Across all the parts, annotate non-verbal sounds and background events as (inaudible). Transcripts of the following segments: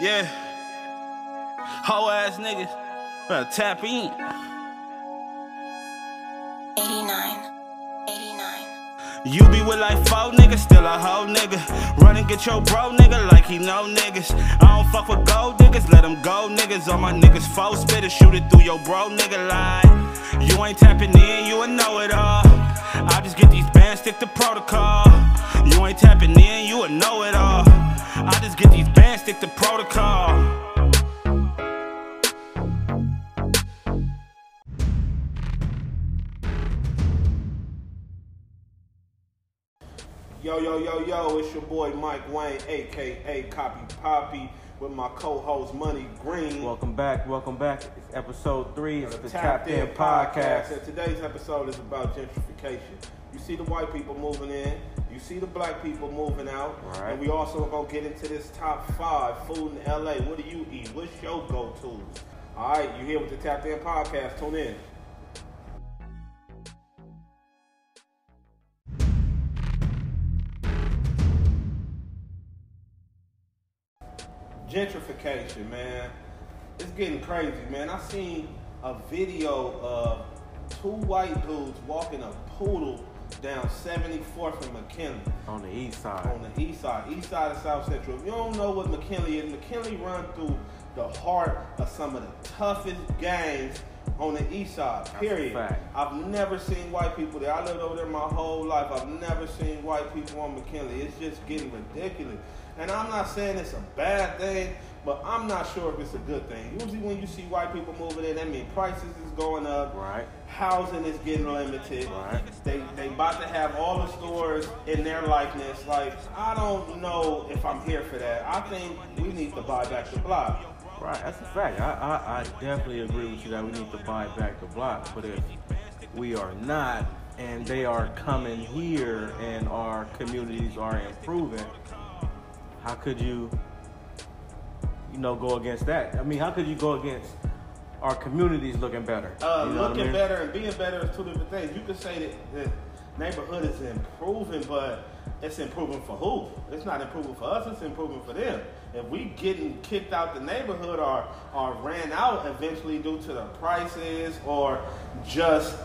Yeah. Hoe ass niggas. Better tap in. 89. 89. You be with like four niggas, still a hoe nigga. Run and get your bro nigga like he know niggas. I don't fuck with gold niggas, let them go niggas. All my niggas four spitter, shoot it through your bro nigga line. You ain't tapping in, you a know it all. I just get these bands, stick to protocol. You ain't tapping in, you a know it all. Stick to protocol. Yo, yo, yo, yo, it's your boy Mike Wayne, aka Copy Poppy, with my co host Money Green. Welcome back, welcome back. It's episode three of the Tapped Tapped In And Podcast. today's episode is about gentrification. You see the white people moving in, you see the black people moving out, Right. and we also gonna get into this top five food in LA. What do you eat? What's your go-tos? All right, you here with the Tapped In Podcast? Tune in. Gentrification, man. It's getting crazy, man. I seen a video of two white dudes walking a poodle down 74th and McKinley On the east side. on the east side, east side of South Central. If you don't know what McKinley is, McKinley run through the heart of some of the toughest gangs on the east side. Period. I've never seen white people there. I lived over there my whole life. I've never seen white people on McKinley. It's just getting ridiculous. And I'm not saying it's a bad thing, but I'm not sure if it's a good thing. Usually when you see white people moving in, that means prices is going up Right. housing is getting limited. Right. They they about to have all the stores in their likeness. Like I don't know if I'm here for that. I think we need to buy back the block. Right, that's a fact. I, I, I definitely agree with you that we need to buy back the block. But if we are not, and they are coming here, and our communities are improving, how could you, you know, go against that? I mean, how could you go against our communities looking better? Uh, You know what I looking mean? better and being better is two different things. You could say that the neighborhood is improving, but it's improving for who? It's not improving for us. It's improving for them. If we getting kicked out the neighborhood or or ran out eventually due to the prices or just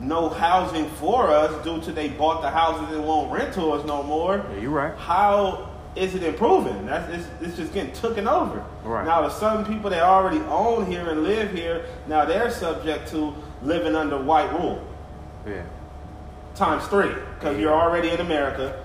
no housing for us due to they bought the houses and won't rent to us no more. Yeah, you're right. How is it improving? That's it's, it's just getting taken over. Right. Now, the some people that already own here and live here, now they're subject to living under white rule Yeah. times three because you're already in America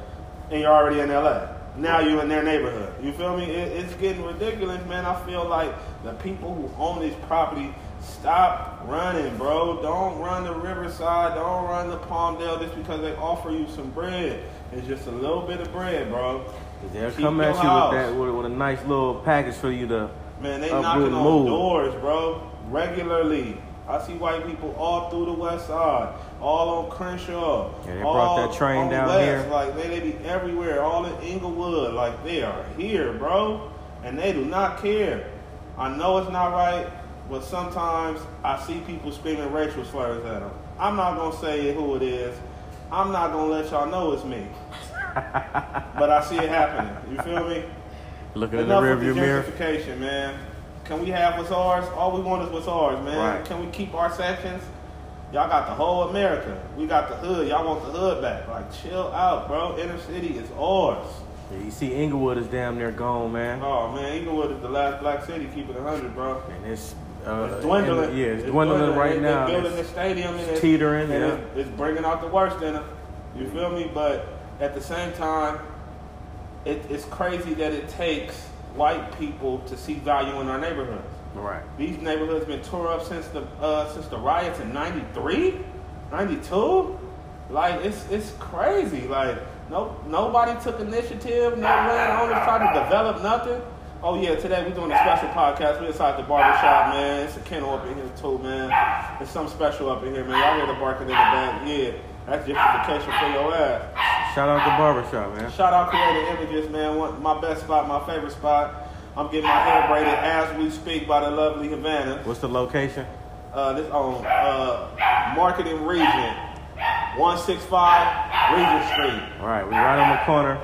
and you're already in LA. Now you're in their neighborhood. You feel me? It, it's getting ridiculous, man. I feel like the people who own this property stop running, bro. Don't run the Riverside. Don't run the Palmdale just because they offer you some bread. It's just a little bit of bread, bro. They'll come at you house. with that with, with a nice little package for you to Man, they knocking on move. doors, bro, regularly. I see white people all through the west side, all on Crenshaw. Yeah, they brought that train down west. here. Like they, they be everywhere, all in Inglewood. Like they are here, bro, and they do not care. I know it's not right, but sometimes I see people screaming racial slurs at them. I'm not gonna say who it is. I'm not gonna let y'all know it's me. But I see it happening. You feel me? Looking in the Enough rearview mirror. gentrification, man. Can we have what's ours? All we want is what's ours, man. Right. Can we keep our sections? Y'all got the whole America. We got the hood. Y'all want the hood back. Like, chill out, bro. Inner city is ours. Yeah, you see, Inglewood is damn near gone, man. Oh, man. Inglewood is the last black city. keeping it 100, bro. And it's, uh, It's dwindling. yeah, it's, dwindling, right They- now. They're building the stadium and it's teetering, and yeah. it's, it's bringing out the worst in them. You feel me? But at the same time, it, it's crazy that it takes white people to see value in our neighborhoods. Right. These neighborhoods been tore up since the uh, since the riots in 93, 92. Like it's it's crazy. Like no nobody took initiative. No landowners tried to develop nothing. Oh yeah, today we're doing a special podcast. We're inside the barbershop, man. It's a kennel up in here too, man. There's something special up in here, man. Y'all hear the barking in the back? Yeah, that's gentrification for your ass. Shout out to Barbershop, man. Shout out Creative Images, man. One, my best spot, my favorite spot. I'm getting my hair braided as we speak by the lovely Havana. What's the location? Uh, this on uh, Marketing Region, 165 Regent Street. All right, we right on the corner.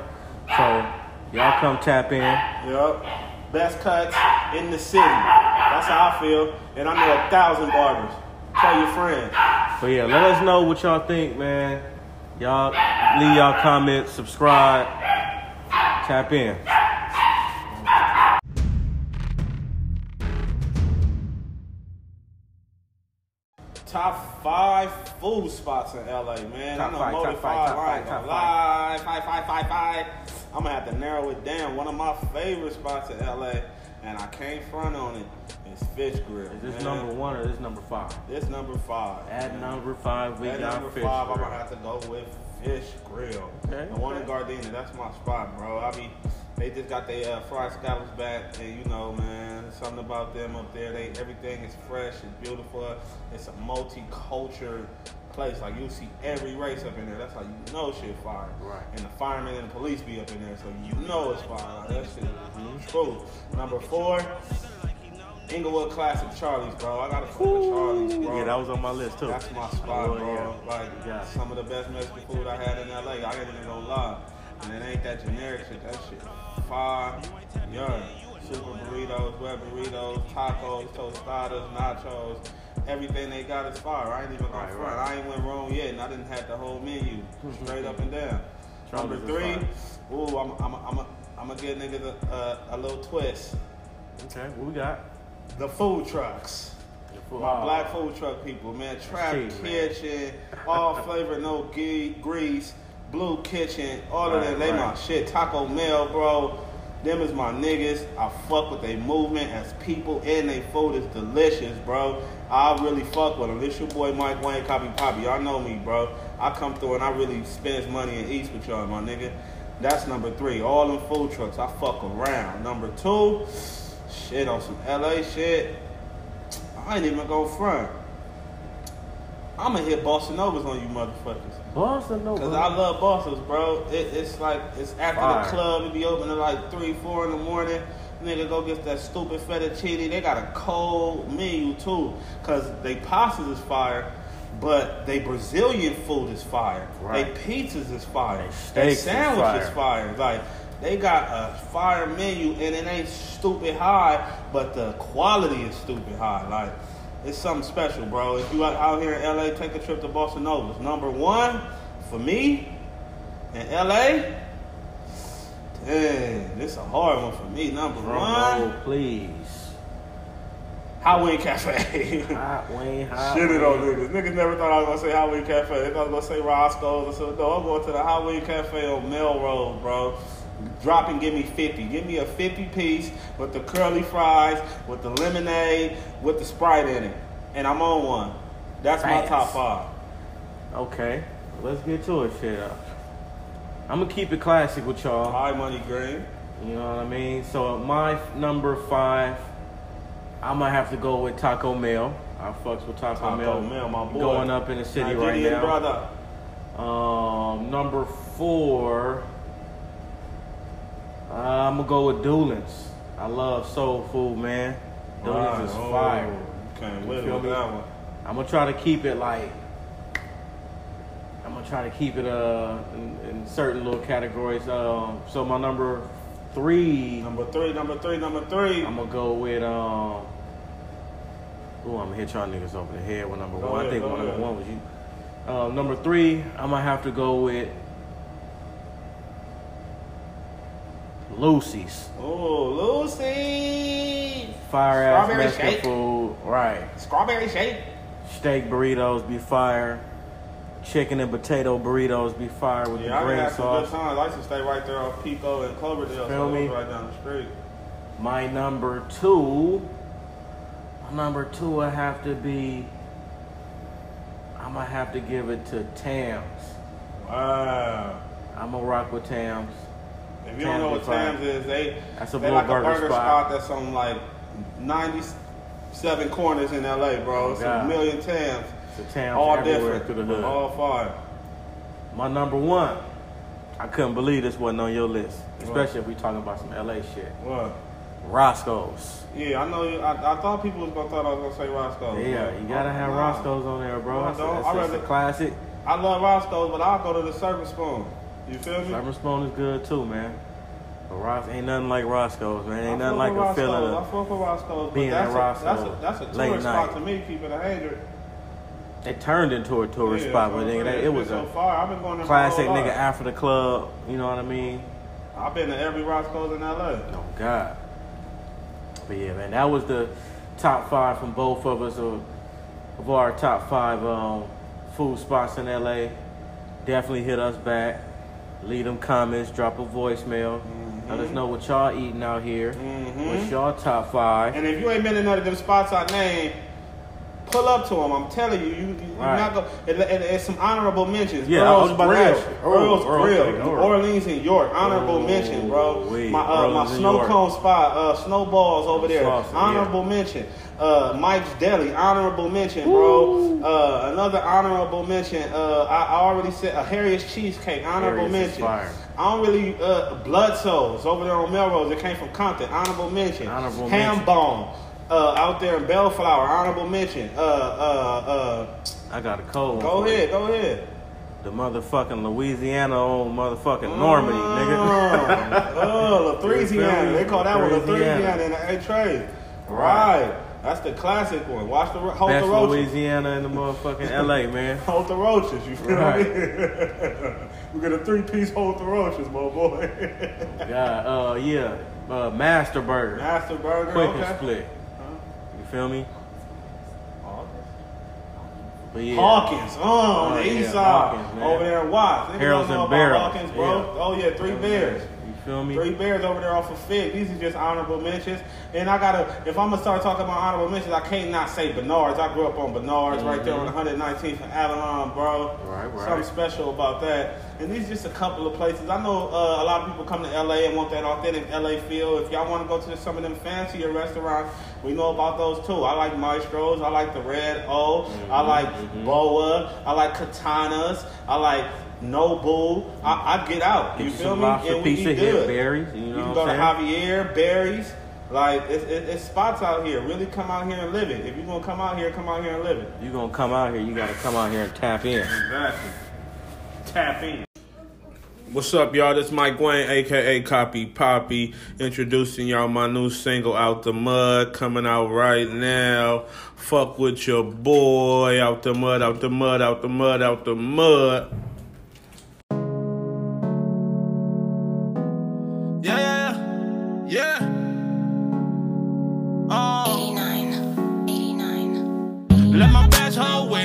So y'all come tap in. Yep. best cuts in the city. That's how I feel. And I know a thousand barbers. Tell your friends. But yeah, let us know what y'all think, man. Y'all leave y'all comments, subscribe, tap in. Top five food spots in LA, man. Top I know five, more than five, five. top five, top lie. Five, five, five, five. I'm gonna have to narrow it down. One of my favorite spots in LA, and I can't front on it. it, is Fish Grill. Is this man. number one or is this number five? This number five. At number five, we got fish grill. At got number fish. five, I'm gonna have to go with Fish Grill. Okay, The one in. Gardena, that's my spot, bro. I mean, they just got their uh, fried scallops back, and you know, man, something about them up there. They everything is fresh, it's beautiful. It's a multicultural place. Like you'll see every race up in there. That's how you know shit fire. Right. And the firemen and the police be up in there, so you know it's fire. Like, that shit is mm-hmm. true. Number four. Inglewood Classic Charlie's, bro. I gotta fuck with Charlie's, bro. Yeah, that was on my list too. That's my spot, Oh, bro. yeah. Like Yeah. some of the best Mexican food I had in LA. I ain't even gonna lie. And it ain't that generic shit. That shit fire. Yeah. Super burritos, wet burritos, tacos, tostadas, nachos. Everything they got is fire. I ain't even gonna Right, front. right. I ain't went wrong yet, and I didn't have the whole menu (laughs) straight up and down. Number three, ooh, I'm, I'm, I'm, I'm, I'm gonna give niggas a, a, a little twist. Okay, what we got? The food trucks. My oh. black food truck people, man. Trap cheap, man. Kitchen, all (laughs) flavor, no ge- grease, Blue Kitchen, all of that. They my shit. Taco Mel, bro. Them is my niggas. I fuck with their movement as people, and they food is delicious, bro. I really fuck with them. This your boy Mike Wayne, Copy Poppy. Y'all know me, bro. I come through and I really spends money and eats with y'all, my nigga. That's number three. All them food trucks, I fuck around. Number two, shit on some LA shit. I ain't even go front. I'ma hit Bossa Novas on you motherfuckers. Boston, no, Cause. I love Bossas, bro. It, it's like it's after Fire. the club. It be open at like three, four in the morning. Nigga, go get that stupid fettuccine. They got a cold menu too, cause they pastas is fire, but they Brazilian food is fire. Right. They pizzas is fire. They steaks is sandwich is fire. fire. Like they got a fire menu, and it ain't stupid high, but the quality is stupid high. Like it's something special, bro. If you out- out here in LA, take a trip to Bossa Novas. Number one for me in LA. Dang, this is a hard one for me. Number Drum one, roll, please. Halloween Cafe. Hot Wayne, (laughs) hot Shit it on niggas. Niggas never thought I was gonna say Halloween Cafe. They thought I was gonna say Roscoe's. I said, no, I'm going to the Halloween Cafe on Melrose, bro. Drop and give me 50. Give me a 50 piece with the curly fries, with the lemonade, with the Sprite in it. And I'm on one. That's my top five. Okay, let's get to it, shit. I'm gonna keep it classic with y'all. High money green. You know what I mean? So my number five, I'm gonna have to go with Taco Mel. I fucks with Taco, Taco Mel. Mel, my boy. Going up in the city Nigerian right now. brother. Um, number four, uh, I'm gonna go with Dulan's. I love soul food, man. Dulan's Right. is Oh, fire. Feel with me? that one. I'm gonna try to keep it like. I'm gonna try to keep it uh in, in certain little categories. Um, so my number three, Number three, number three, number three. I'm gonna go with um. Ooh, I'm gonna hit y'all niggas over the head with number one. ahead, I think one number one was you. Um, number three, I'm gonna have to go with Lucy's Oh, Lucy. fire ass Strawberry Mexican shake. food. Right, Strawberry shake. steak burritos be fire. Chicken and potato burritos be fire with Yeah, I the green had some good sauce. times. I used to stay right there on Pico and Cloverdale, Feel so me? right down the street. My number two, my number two, I have to be. I'm gonna have to give it to Tams. Wow. I'm gonna rock with Tams. If you don't know what Tams is, they That's a they like burger a burger spot. spot. that's on like 97 corners in LA, bro. Oh, It's a million Tams. So Tams All different. through the hood. All fire. My number one, I couldn't believe this wasn't on your list, especially if we talking about some LA shit. What? Roscoe's. Yeah, I know. You, I, I thought people was gonna thought I was gonna say Roscoe. Yeah, you gotta oh, have Nah. Roscoe's on there, bro. No, I That's, don't. that's, I'd a rather- classic. I love Roscoe's, but I'll go to the Serving Spoon. You feel me? Lemon Spoon is good too, man. But Ross ain't nothing like Roscoe's, man. Ain't nothing like a feeling Roscoe's. I of fuck with Roscoe's, but being that's at a, that's a that's a tourist spot to me. Keep it a hundred. it turned into a tourist Yeah, spot, so but nigga, that, it was been a far. I've been going classic nigga after the club. You know what I mean? I've been to every Roscoe's in LA. Oh God. But yeah, man, that was the top five from both of us of, of our top five um, food spots in LA. Definitely hit us back. Leave them comments, drop a voicemail. Let us know what y'all eating out here. What's y'all top five? And if you ain't been in none of them spots I named, pull up to them. I'm telling you, you, you Right. not go. And, and, and some honorable mentions. Yeah, I was Earl's about to Grill, ask you. Earl- Earl's Grill, New. Orleans and York. Honorable mention, bro. wait, My uh, my snow cone spot, uh, snowballs over there. Saucy, yeah. honorable mention. Uh, Mike's Deli, honorable mention, bro. Uh, another honorable mention. Uh, I, I already said a Harriet's cheesecake, honorable Harriet's mention. I don't really uh, Bludso's over there on Melrose. It came from Compton. Honorable mention. Honorable Ham mention. bone. Uh, out there in Bellflower, honorable mention. Uh, uh, I got a cold. uh, go one you. ahead, go ahead. The motherfucking Louisiana on motherfucking Normandy, nigga. (laughs) Oh, La Louisiana. They call that one La Louisiana. Louisiana in the A trade. Right. That's the classic one. Watch the hold Best the roaches. Louisiana and the motherfucking (laughs) LA, man. Hold the roaches. You feel Right. me? (laughs) we got a three piece hold the roaches, my boy. (laughs) yeah, uh, yeah, uh, Master Burger, Master Burger. quick okay. and split. You feel me? But yeah, Hawkins, oh, on Oh, the yeah, east side, Hawkins, over there in Watts. Harold's and Belle's, Hawkins, bro. yeah. Oh yeah, three bears. Feel me? Three bears over there off of Fig. These are just honorable mentions. And I gotta, if I'm gonna start talking about honorable mentions, I can't not say Bernards. I grew up on Bernards right there on 119th and Avalon, bro. Mm-hmm. Right, right. Something special about that. And these are just a couple of places. I know uh, a lot of people come to LA and want that authentic LA feel. If y'all want to go to some of them fancier restaurants, we know about those too. I like Mastro's. I like the Red O. I like Boa. I like Katanas. I like Nobu. I, I get out. Get You you feel some me? lobster And we pizza, eat good. berries, you know You can what go to Javier, Berries. Like it's, it, it's spots out here. Really come out here and live it. If you're gonna come out here, come out here and live it. You are gonna come out here? You gotta come out here and tap in. Exactly. Tap in. What's up, y'all? This Mike Wayne, aka Copy Poppy, introducing y'all my new single "Out the Mud" coming out right now. Fuck with your boy, out the mud, out the mud, out the mud, out the mud.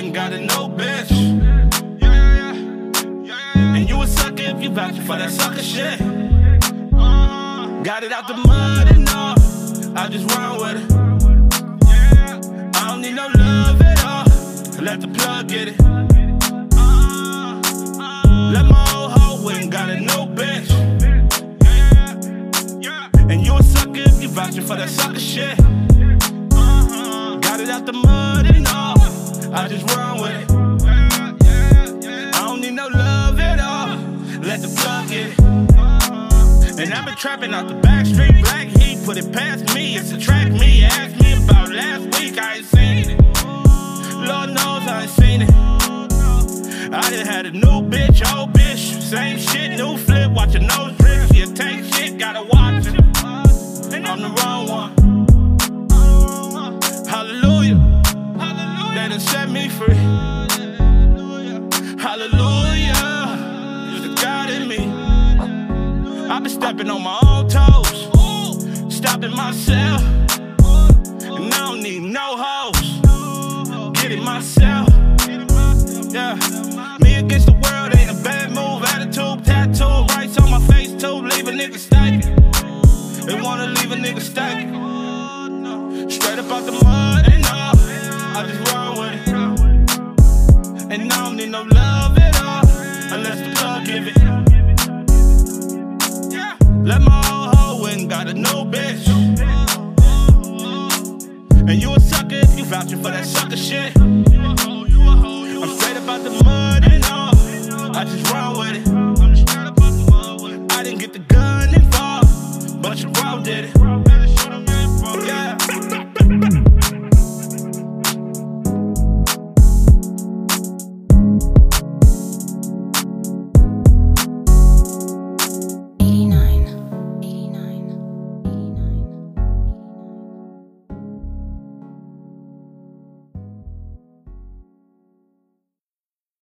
Hoe got a no bitch. And you a sucker if you vouching for that sucker shit. Uh, got it out the mud and all. I just run with it. Yeah. I don't need no love at all. Let the plug get it. Uh, uh, let my old hoe win, got a no bitch. And you a sucker if you vouching for that sucker shit. Uh-huh. Got it out the mud and all. I just run with it. I don't need no love at all. Let the plug get it. And I've been trapping out the back street, black heat, put it past me, it's attract me. Ask me about last week, I ain't seen it. Lord knows I ain't seen it. I done had a new bitch, old bitch, same shit, new flip, watch your nose drip. Stepping on my own toes. Stopping myself. And I don't need no hoes. Get it myself. Yeah. Me against the world ain't a bad move. Attitude, tattoo, rights on my face too. Leave a nigga stank. They wanna leave a nigga stank. Straight up out the mud vouching for that sucker shit.